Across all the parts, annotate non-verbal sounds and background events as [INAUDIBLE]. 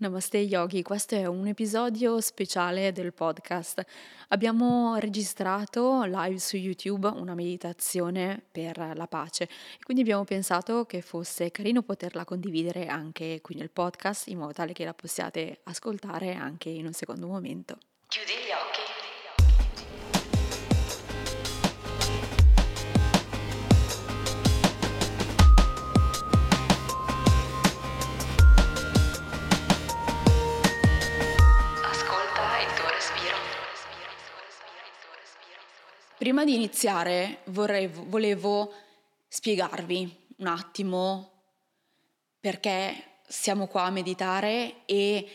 Namaste Yogi, questo è un episodio speciale del podcast. Abbiamo registrato live su YouTube una meditazione per la pace e quindi abbiamo pensato che fosse carino poterla condividere anche qui nel podcast in modo tale che la possiate ascoltare anche in un secondo momento. Chiudi gli occhi. Prima di iniziare vorrei, volevo spiegarvi un attimo perché siamo qua a meditare e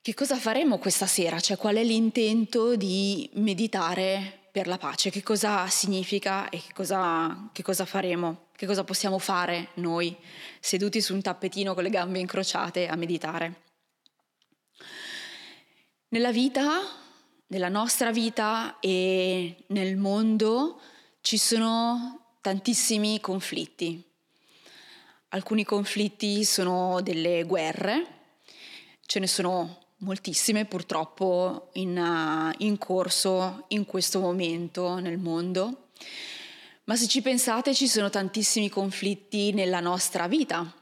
che cosa faremo questa sera, cioè qual è l'intento di meditare per la pace, che cosa significa e che cosa, che cosa faremo, che cosa possiamo fare noi seduti su un tappetino con le gambe incrociate a meditare. Nella vita nella nostra vita e nel mondo ci sono tantissimi conflitti. Alcuni conflitti sono delle guerre, ce ne sono moltissime purtroppo in, uh, in corso in questo momento nel mondo, ma se ci pensate ci sono tantissimi conflitti nella nostra vita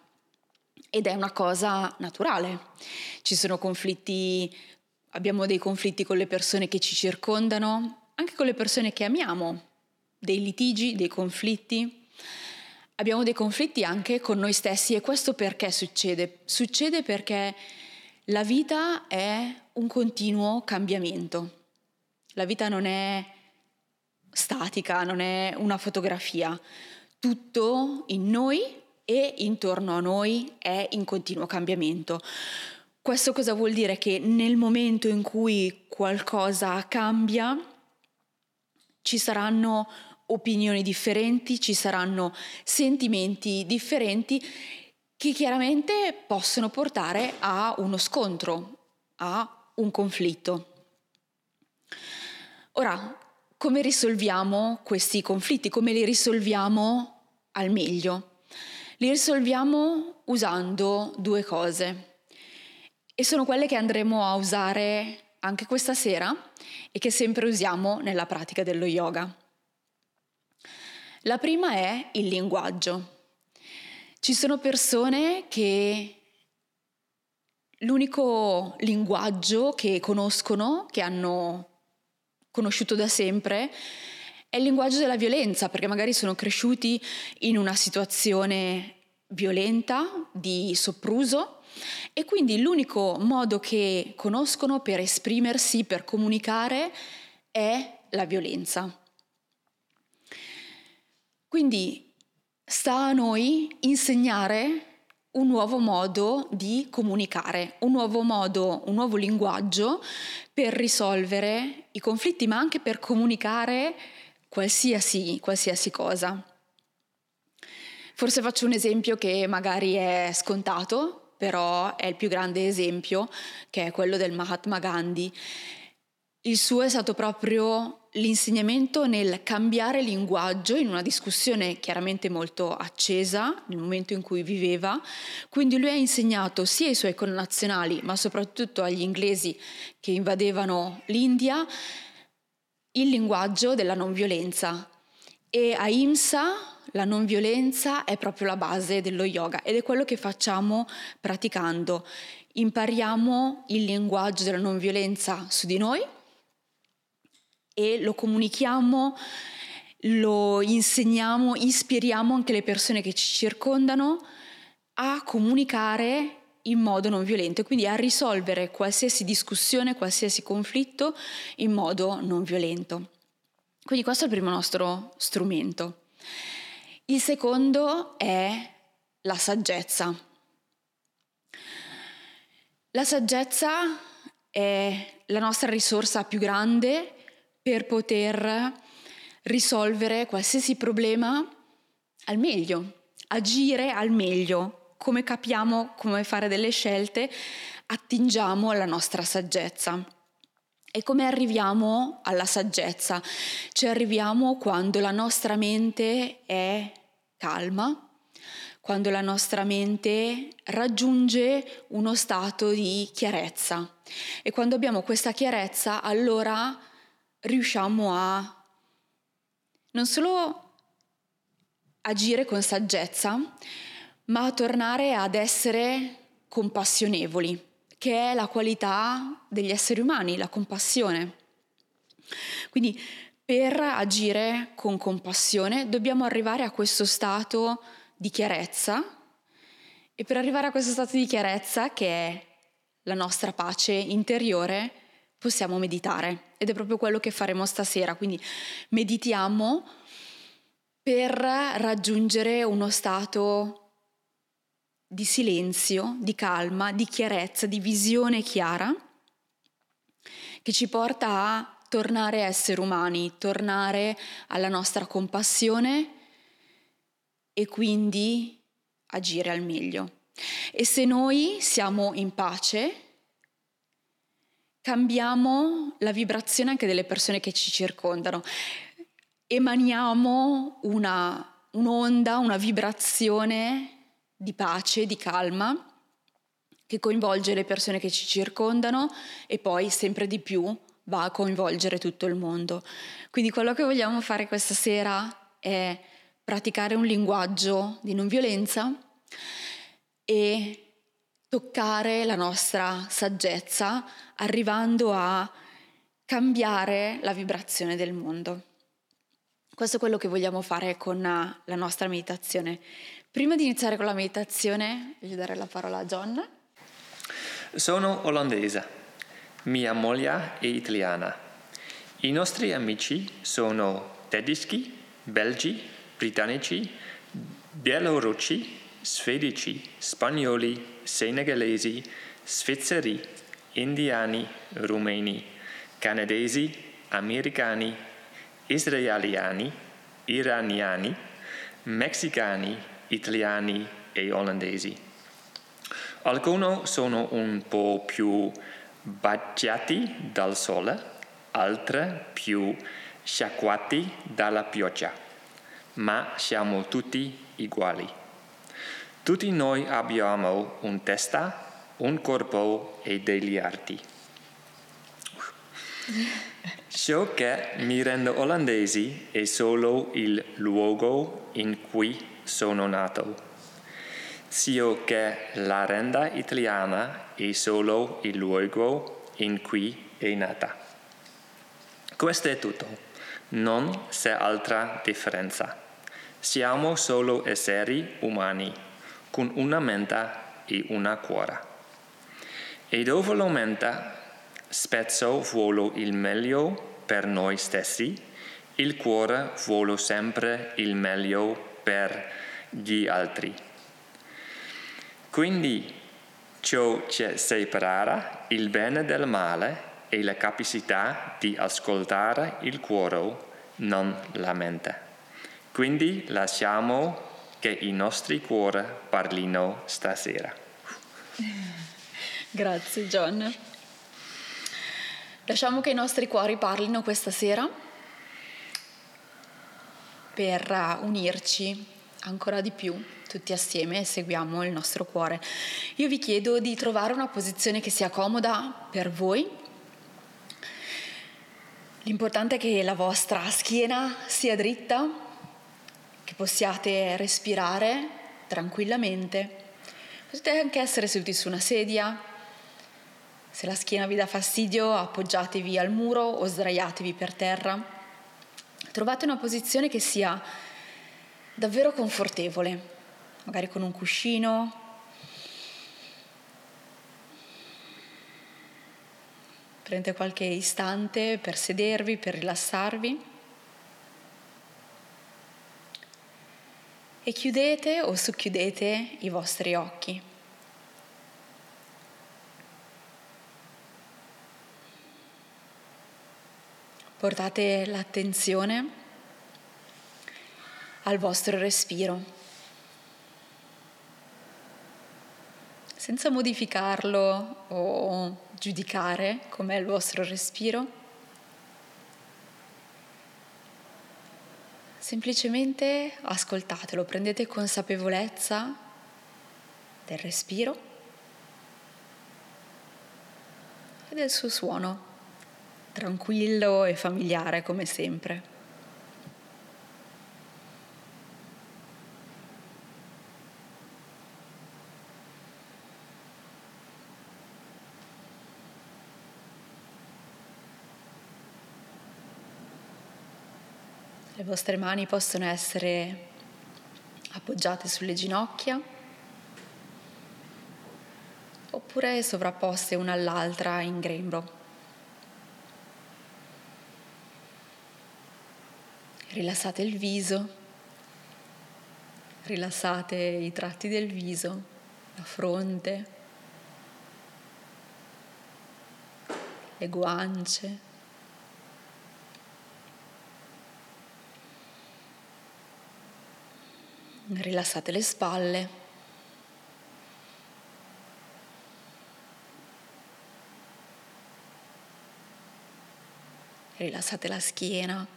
ed è una cosa naturale. Ci sono conflitti abbiamo dei conflitti con le persone che ci circondano, anche con le persone che amiamo, dei litigi, dei conflitti. Abbiamo dei conflitti anche con noi stessi e questo perché succede? Succede perché la vita è un continuo cambiamento. La vita non è statica, non è una fotografia. Tutto in noi e intorno a noi è in continuo cambiamento. Questo cosa vuol dire? Che nel momento in cui qualcosa cambia, ci saranno opinioni differenti, ci saranno sentimenti differenti che chiaramente possono portare a uno scontro, a un conflitto. Ora, come risolviamo questi conflitti? Come li risolviamo al meglio? Li risolviamo usando due cose. E sono quelle che andremo a usare anche questa sera e che sempre usiamo nella pratica dello yoga. La prima è il linguaggio. Ci sono persone che l'unico linguaggio che conoscono, che hanno conosciuto da sempre, è il linguaggio della violenza, perché magari sono cresciuti in una situazione violenta, di sopruso, e quindi l'unico modo che conoscono per esprimersi, per comunicare, è la violenza. Quindi sta a noi insegnare un nuovo modo di comunicare, un nuovo modo, un nuovo linguaggio per risolvere i conflitti, ma anche per comunicare qualsiasi, qualsiasi cosa. Forse faccio un esempio che magari è scontato, però è il più grande esempio, che è quello del Mahatma Gandhi. Il suo è stato proprio l'insegnamento nel cambiare linguaggio in una discussione chiaramente molto accesa nel momento in cui viveva, quindi lui ha insegnato sia ai suoi connazionali, ma soprattutto agli inglesi che invadevano l'India, il linguaggio della non violenza. E a IMSA la non violenza è proprio la base dello yoga ed è quello che facciamo praticando. Impariamo il linguaggio della non violenza su di noi e lo comunichiamo, lo insegniamo, ispiriamo anche le persone che ci circondano a comunicare in modo non violento, quindi a risolvere qualsiasi discussione, qualsiasi conflitto in modo non violento. Quindi questo è il primo nostro strumento. Il secondo è la saggezza. La saggezza è la nostra risorsa più grande per poter risolvere qualsiasi problema al meglio, agire al meglio. Come capiamo come fare delle scelte, attingiamo alla nostra saggezza. E come arriviamo alla saggezza? Ci arriviamo quando la nostra mente è calma, quando la nostra mente raggiunge uno stato di chiarezza. E quando abbiamo questa chiarezza, allora riusciamo a non solo agire con saggezza, ma a tornare ad essere compassionevoli, che è la qualità degli esseri umani, la compassione. Quindi per agire con compassione dobbiamo arrivare a questo stato di chiarezza. E per arrivare a questo stato di chiarezza che è la nostra pace interiore possiamo meditare. Ed è proprio quello che faremo stasera, quindi meditiamo per raggiungere uno stato di silenzio, di calma, di chiarezza, di visione chiara che ci porta a tornare a essere umani, tornare alla nostra compassione e quindi agire al meglio. E se noi siamo in pace, cambiamo la vibrazione anche delle persone che ci circondano, emaniamo una, un'onda, una vibrazione di pace, di calma, che coinvolge le persone che ci circondano e poi sempre di più va a coinvolgere tutto il mondo. Quindi quello che vogliamo fare questa sera è praticare un linguaggio di non violenza e toccare la nostra saggezza arrivando a cambiare la vibrazione del mondo. Questo è quello che vogliamo fare con la nostra meditazione. Prima di iniziare con la meditazione, voglio dare la parola a John. Sono olandese, mia moglie è italiana. I nostri amici sono tedeschi, belgi, britannici, bielorussi, svedesi, spagnoli, senegalesi, svizzeri, indiani, rumeni, canadesi, americani, israeliani, iraniani, messicani, italiani e olandesi. Alcuni sono un po' più baciati dal sole, altri più sciacquati dalla pioggia ma siamo tutti uguali. Tutti noi abbiamo un testa, un corpo e degli arti. Ciò che mi rende olandese è solo il luogo in cui sono nato. Ciò che la renda italiana è solo il luogo in cui è nata. Questo è tutto, non c'è altra differenza. Siamo solo esseri umani, con una mente e una cuore. E dove la mente spesso vuole il meglio per noi stessi, il cuore vuole sempre il meglio per gli altri. Quindi ciò che separa il bene dal male è la capacità di ascoltare il cuore, non la mente. Quindi lasciamo che i nostri cuori parlino stasera. [LAUGHS] Grazie John. Lasciamo che i nostri cuori parlino questa sera per unirci ancora di più tutti assieme e seguiamo il nostro cuore. Io vi chiedo di trovare una posizione che sia comoda per voi. L'importante è che la vostra schiena sia dritta, che possiate respirare tranquillamente. Potete anche essere seduti su una sedia. Se la schiena vi dà fastidio, appoggiatevi al muro o sdraiatevi per terra. Trovate una posizione che sia davvero confortevole, magari con un cuscino. Prendete qualche istante per sedervi, per rilassarvi. e chiudete o socchiudete i vostri occhi. Portate l'attenzione al vostro respiro, senza modificarlo o giudicare com'è il vostro respiro. Semplicemente ascoltatelo, prendete consapevolezza del respiro e del suo suono, tranquillo e familiare come sempre. Le vostre mani possono essere appoggiate sulle ginocchia oppure sovrapposte una all'altra in grembo. Rilassate il viso, rilassate i tratti del viso, la fronte, le guance. Rilassate le spalle. Rilassate la schiena.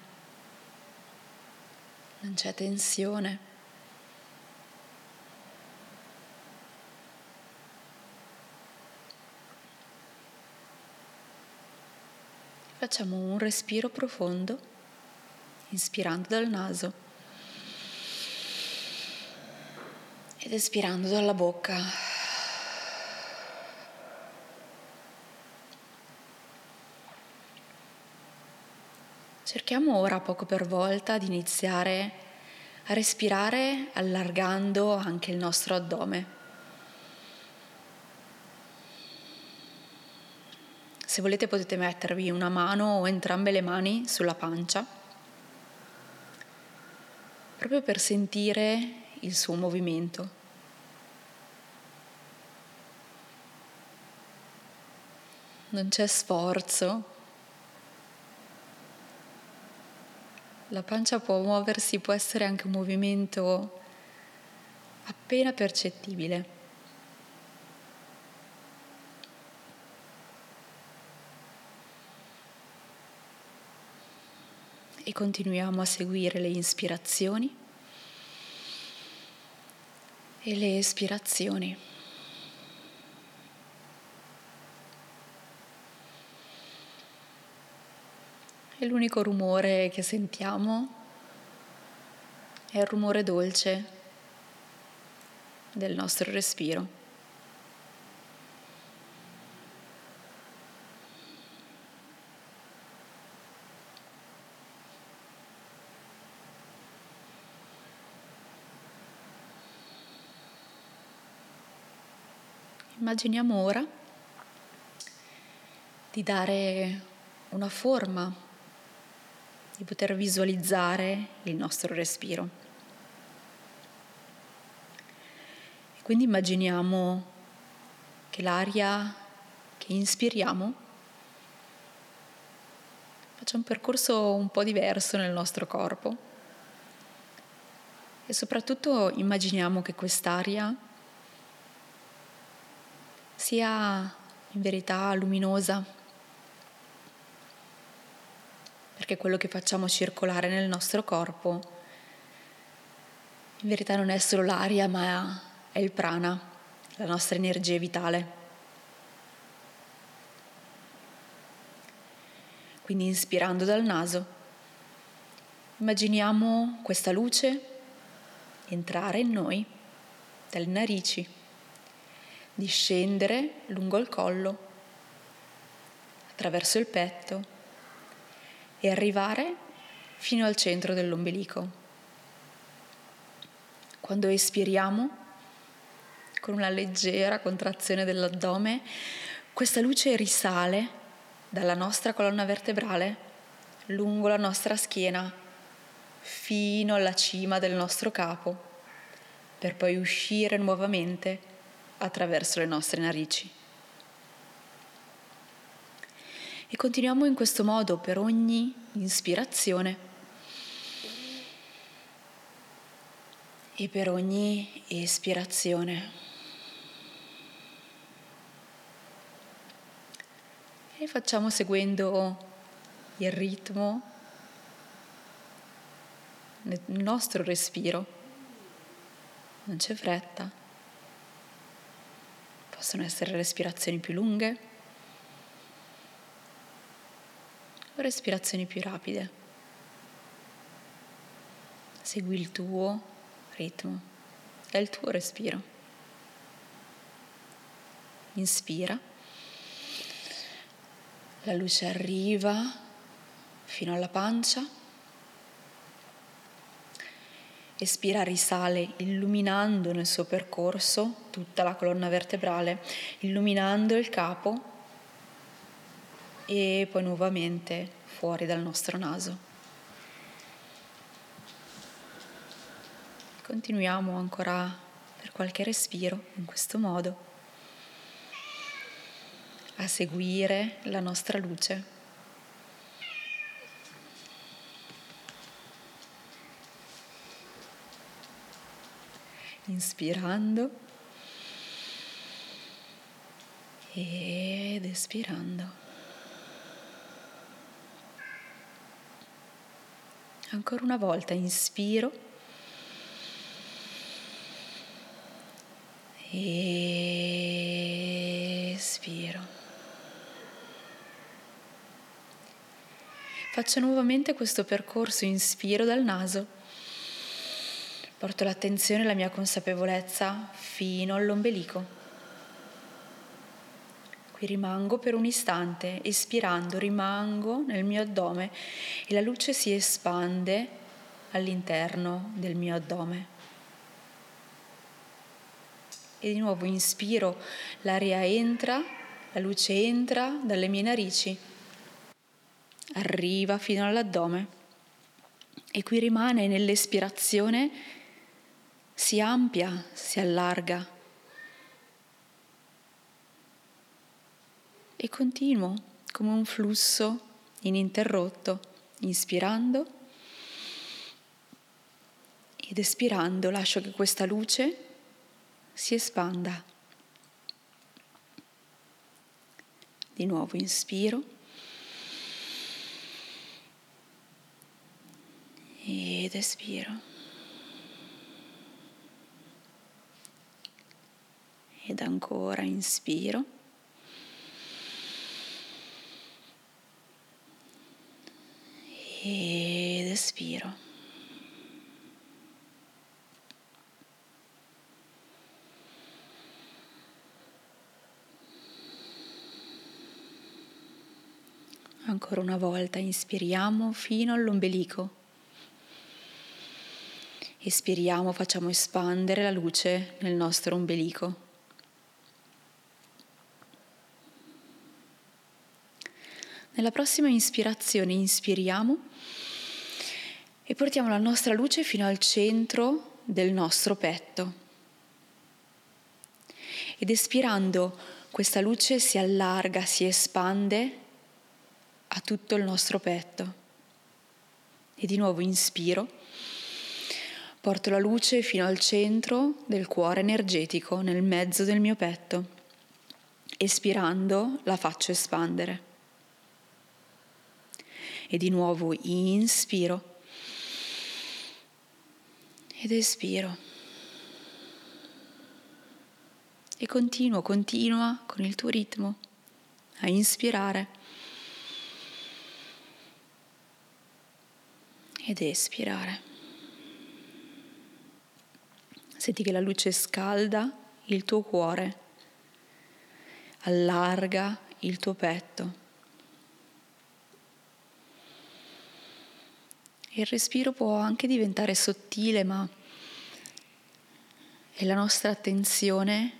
Non c'è tensione. Facciamo un respiro profondo, inspirando dal naso. ed espirando dalla bocca. Cerchiamo ora poco per volta di iniziare a respirare allargando anche il nostro addome. Se volete potete mettervi una mano o entrambe le mani sulla pancia, proprio per sentire il suo movimento. non c'è sforzo. La pancia può muoversi, può essere anche un movimento appena percettibile. E continuiamo a seguire le ispirazioni e le espirazioni. E l'unico rumore che sentiamo è il rumore dolce del nostro respiro. Immaginiamo ora di dare una forma di poter visualizzare il nostro respiro. E quindi immaginiamo che l'aria che inspiriamo faccia un percorso un po' diverso nel nostro corpo e soprattutto immaginiamo che quest'aria sia in verità luminosa perché quello che facciamo circolare nel nostro corpo in verità non è solo l'aria, ma è il prana, la nostra energia vitale. Quindi inspirando dal naso, immaginiamo questa luce entrare in noi dalle narici, discendere lungo il collo, attraverso il petto e arrivare fino al centro dell'ombelico. Quando espiriamo, con una leggera contrazione dell'addome, questa luce risale dalla nostra colonna vertebrale lungo la nostra schiena fino alla cima del nostro capo, per poi uscire nuovamente attraverso le nostre narici. E continuiamo in questo modo per ogni ispirazione e per ogni espirazione. E facciamo seguendo il ritmo nel nostro respiro. Non c'è fretta. Possono essere respirazioni più lunghe o respirazioni più rapide. Segui il tuo ritmo e il tuo respiro. Inspira. La luce arriva fino alla pancia. Espira, risale illuminando nel suo percorso tutta la colonna vertebrale, illuminando il capo e poi nuovamente fuori dal nostro naso. Continuiamo ancora per qualche respiro in questo modo a seguire la nostra luce. Inspirando ed espirando. Ancora una volta inspiro. Espiro. Faccio nuovamente questo percorso, inspiro dal naso, porto l'attenzione e la mia consapevolezza fino all'ombelico. Qui rimango per un istante, espirando rimango nel mio addome e la luce si espande all'interno del mio addome. E di nuovo inspiro, l'aria entra, la luce entra dalle mie narici, arriva fino all'addome e qui rimane nell'espirazione, si ampia, si allarga e continuo come un flusso ininterrotto, inspirando ed espirando lascio che questa luce si espanda. Di nuovo inspiro. Ed espiro. Ed ancora inspiro. Ed espiro. Ancora una volta inspiriamo fino all'ombelico. Espiriamo, facciamo espandere la luce nel nostro ombelico. Nella prossima ispirazione inspiriamo e portiamo la nostra luce fino al centro del nostro petto. Ed espirando questa luce si allarga, si espande a tutto il nostro petto. E di nuovo inspiro, porto la luce fino al centro del cuore energetico, nel mezzo del mio petto. Espirando la faccio espandere. E di nuovo inspiro ed espiro. E continuo, continua con il tuo ritmo a inspirare ed espirare. Senti che la luce scalda il tuo cuore, allarga il tuo petto. Il respiro può anche diventare sottile, ma è la nostra attenzione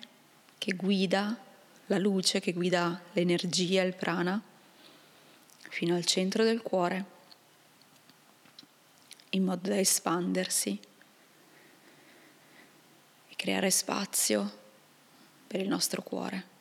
che guida la luce, che guida l'energia, il prana, fino al centro del cuore in modo da espandersi e creare spazio per il nostro cuore.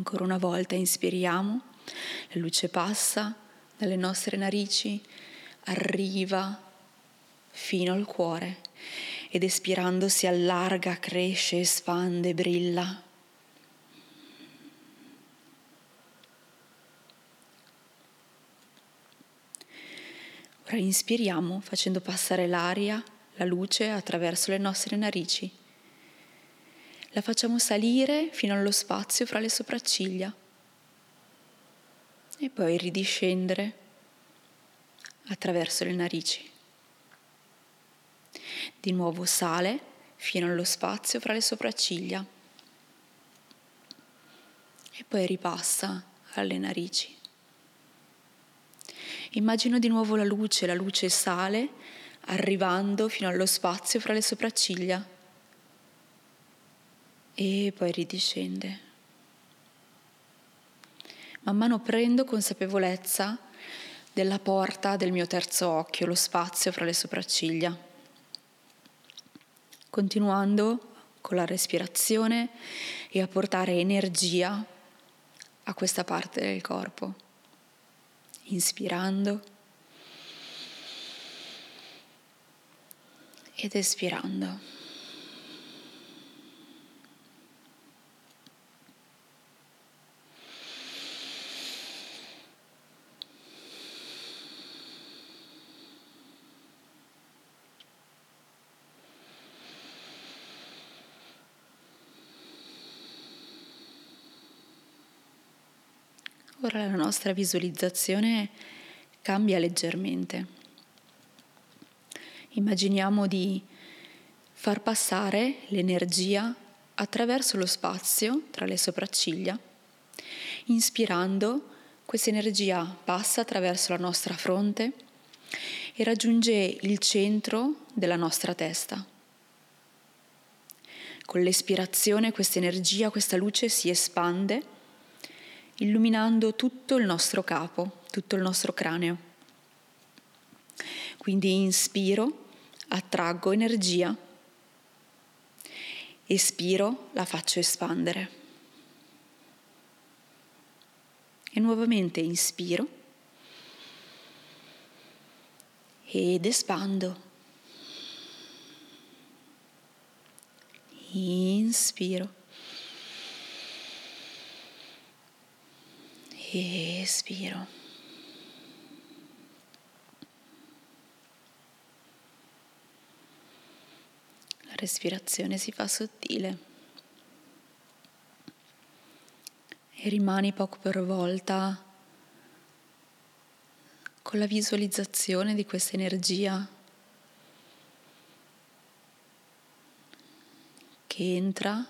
Ancora una volta inspiriamo La luce passa dalle nostre narici, arriva fino al cuore ed espirando si allarga, cresce, espande, brilla. Ora inspiriamo facendo passare l'aria, la luce attraverso le nostre narici. La facciamo salire fino allo spazio fra le sopracciglia e poi ridiscendere attraverso le narici. Di nuovo sale fino allo spazio fra le sopracciglia e poi ripassa alle narici. Immagino di nuovo la luce, la luce sale arrivando fino allo spazio fra le sopracciglia e poi ridiscende. Man mano prendo consapevolezza della porta del mio terzo occhio, lo spazio fra le sopracciglia. Continuando con la respirazione e a portare energia a questa parte del corpo inspirando ed espirando. Ora la nostra visualizzazione cambia leggermente. Immaginiamo di far passare l'energia attraverso lo spazio tra le sopracciglia. Inspirando, questa energia passa attraverso la nostra fronte e raggiunge il centro della nostra testa. Con l'espirazione questa energia, questa luce si espande illuminando tutto il nostro capo, tutto il nostro cranio. Quindi inspiro, attraggo energia, espiro, la faccio espandere. E nuovamente inspiro ed espando. Inspiro espiro. La respirazione si fa sottile e rimani poco per volta con la visualizzazione di questa energia che entra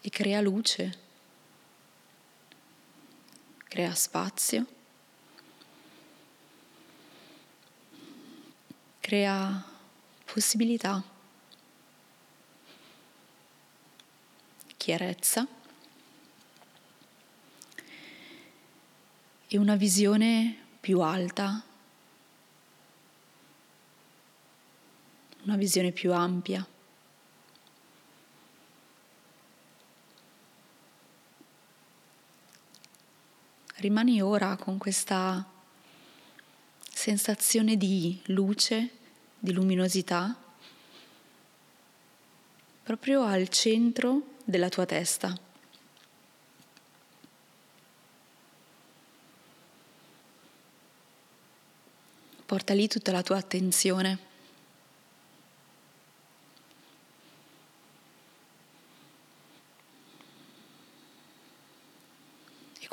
e crea luce crea spazio, crea possibilità, chiarezza. E una visione più alta, una visione più ampia. Rimani ora con questa sensazione di luce, di luminosità, proprio al centro della tua testa. Porta lì tutta la tua attenzione.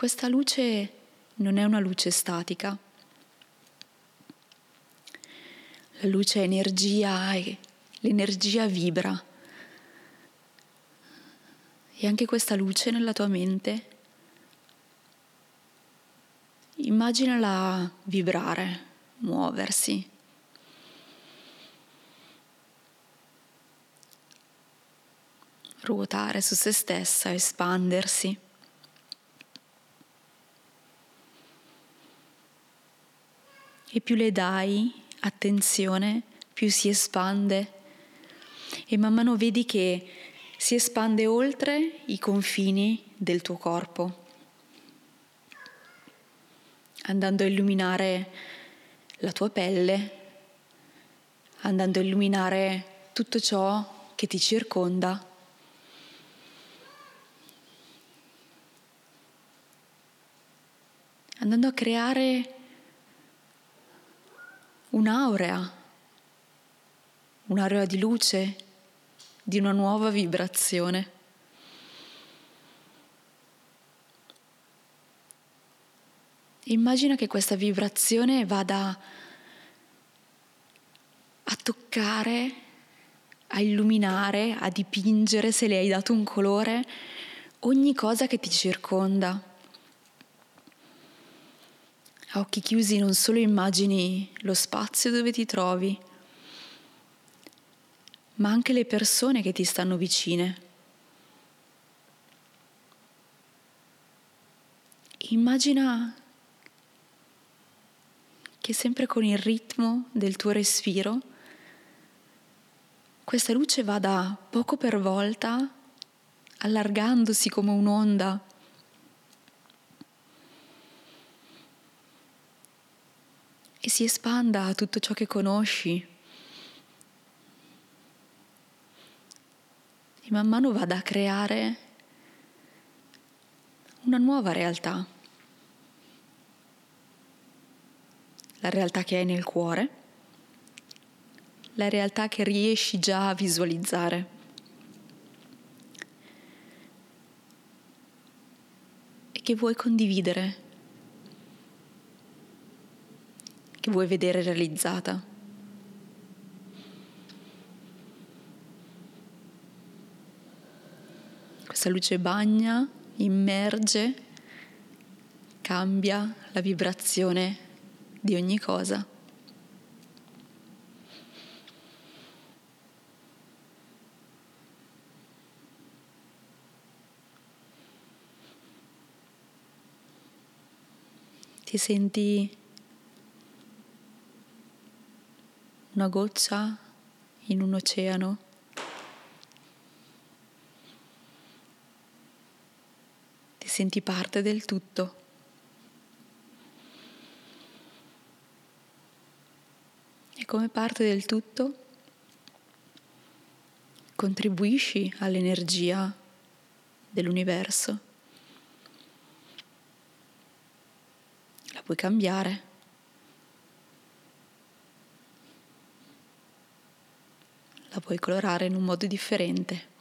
Questa luce non è una luce statica. La luce è energia e l'energia vibra. E anche questa luce nella tua mente, immaginala vibrare, muoversi. ruotare su se stessa, espandersi. E più le dai attenzione, più si espande e man mano vedi che si espande oltre i confini del tuo corpo. andando a illuminare la tua pelle, andando a illuminare tutto ciò che ti circonda. Andando a creare un'aurea, un'aurea di luce, di una nuova vibrazione. Immagina che questa vibrazione vada a toccare, a illuminare, a dipingere, se le hai dato un colore, ogni cosa che ti circonda. A occhi chiusi non solo immagini lo spazio dove ti trovi, ma anche le persone che ti stanno vicine. Immagina che sempre con il ritmo del tuo respiro questa luce vada poco per volta allargandosi come un'onda. E si espanda a tutto ciò che conosci. E man mano vada a creare una nuova realtà. la realtà che hai nel cuore, la realtà che riesci già a visualizzare. Che vuoi condividere, che vuoi vedere realizzata. Questa luce bagna, immerge, cambia la vibrazione di ogni cosa. Ti senti una goccia in un oceano. Ti senti parte del tutto. come parte del tutto contribuisci all'energia dell'universo. La puoi cambiare. La puoi colorare in un modo differente.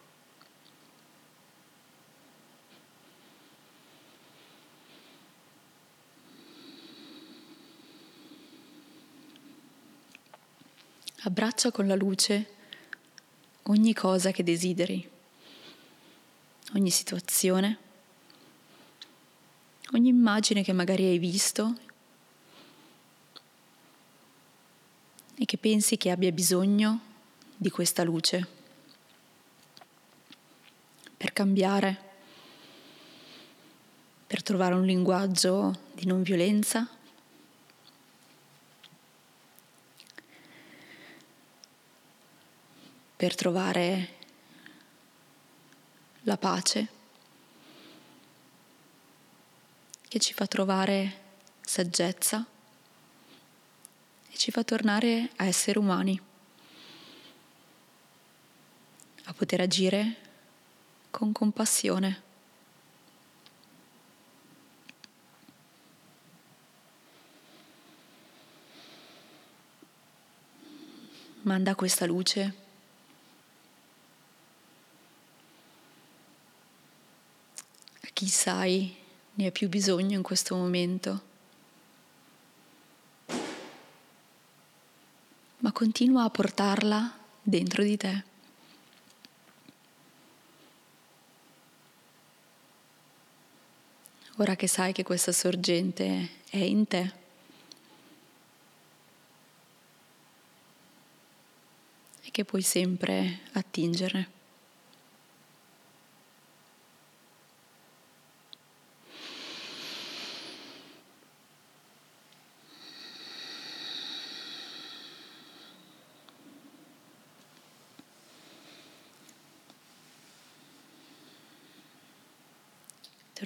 Abbraccia con la luce ogni cosa che desideri, ogni situazione, ogni immagine che magari hai visto e che pensi che abbia bisogno di questa luce. Per cambiare, per trovare un linguaggio di non violenza. Per trovare la pace che ci fa trovare saggezza e ci fa tornare a essere umani, a poter agire con compassione. Manda questa luce chi sai ne ha più bisogno in questo momento. Ma continua a portarla dentro di te. Ora che sai che questa sorgente è in te, e che puoi sempre attingere.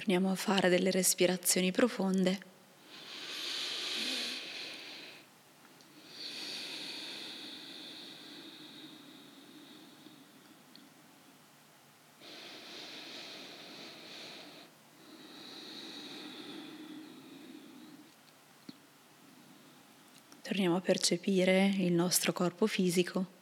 Torniamo a fare delle respirazioni profonde. torniamo a percepire il nostro corpo fisico.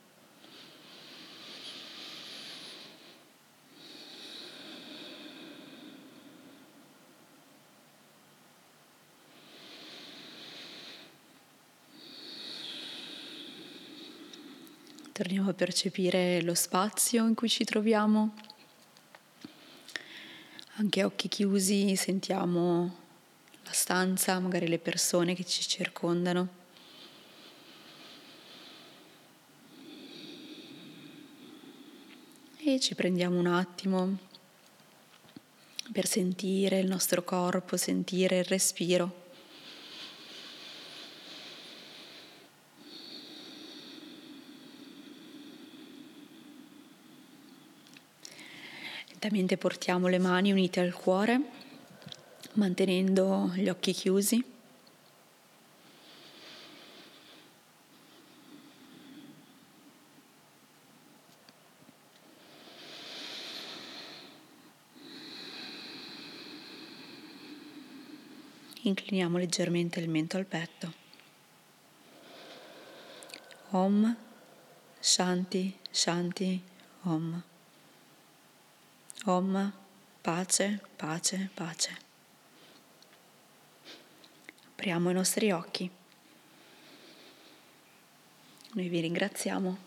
Percepire lo spazio in cui ci troviamo. Anche a occhi chiusi sentiamo la stanza, magari le persone che ci circondano. E ci prendiamo un attimo per sentire il nostro corpo, sentire il respiro. Lentamente portiamo le mani unite al cuore, mantenendo gli occhi chiusi. Incliniamo leggermente il mento al petto. Om Shanti Shanti Om. Om, pace, pace, pace. Apriamo i nostri occhi. Noi vi ringraziamo.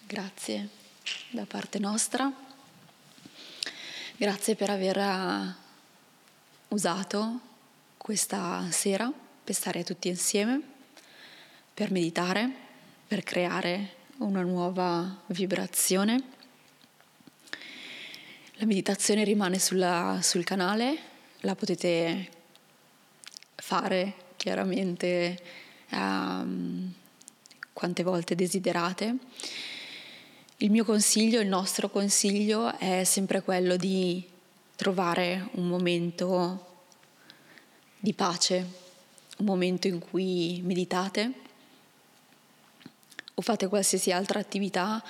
Grazie da parte nostra. Grazie per aver eh, usato questa sera per stare tutti insieme, per meditare, per creare una nuova vibrazione. La meditazione rimane sulla, sul canale, la potete fare chiaramente um, quante volte desiderate. Il mio consiglio, il nostro consiglio è sempre quello di trovare un momento di pace, un momento in cui meditate o fate qualsiasi altra attività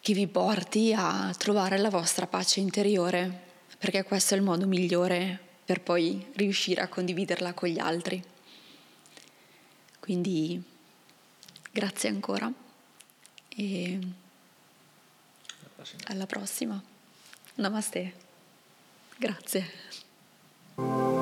che vi porti a trovare la vostra pace interiore, perché questo è il modo migliore per poi riuscire a condividerla con gli altri. Quindi grazie ancora e alla prossima. Namaste. Grazie.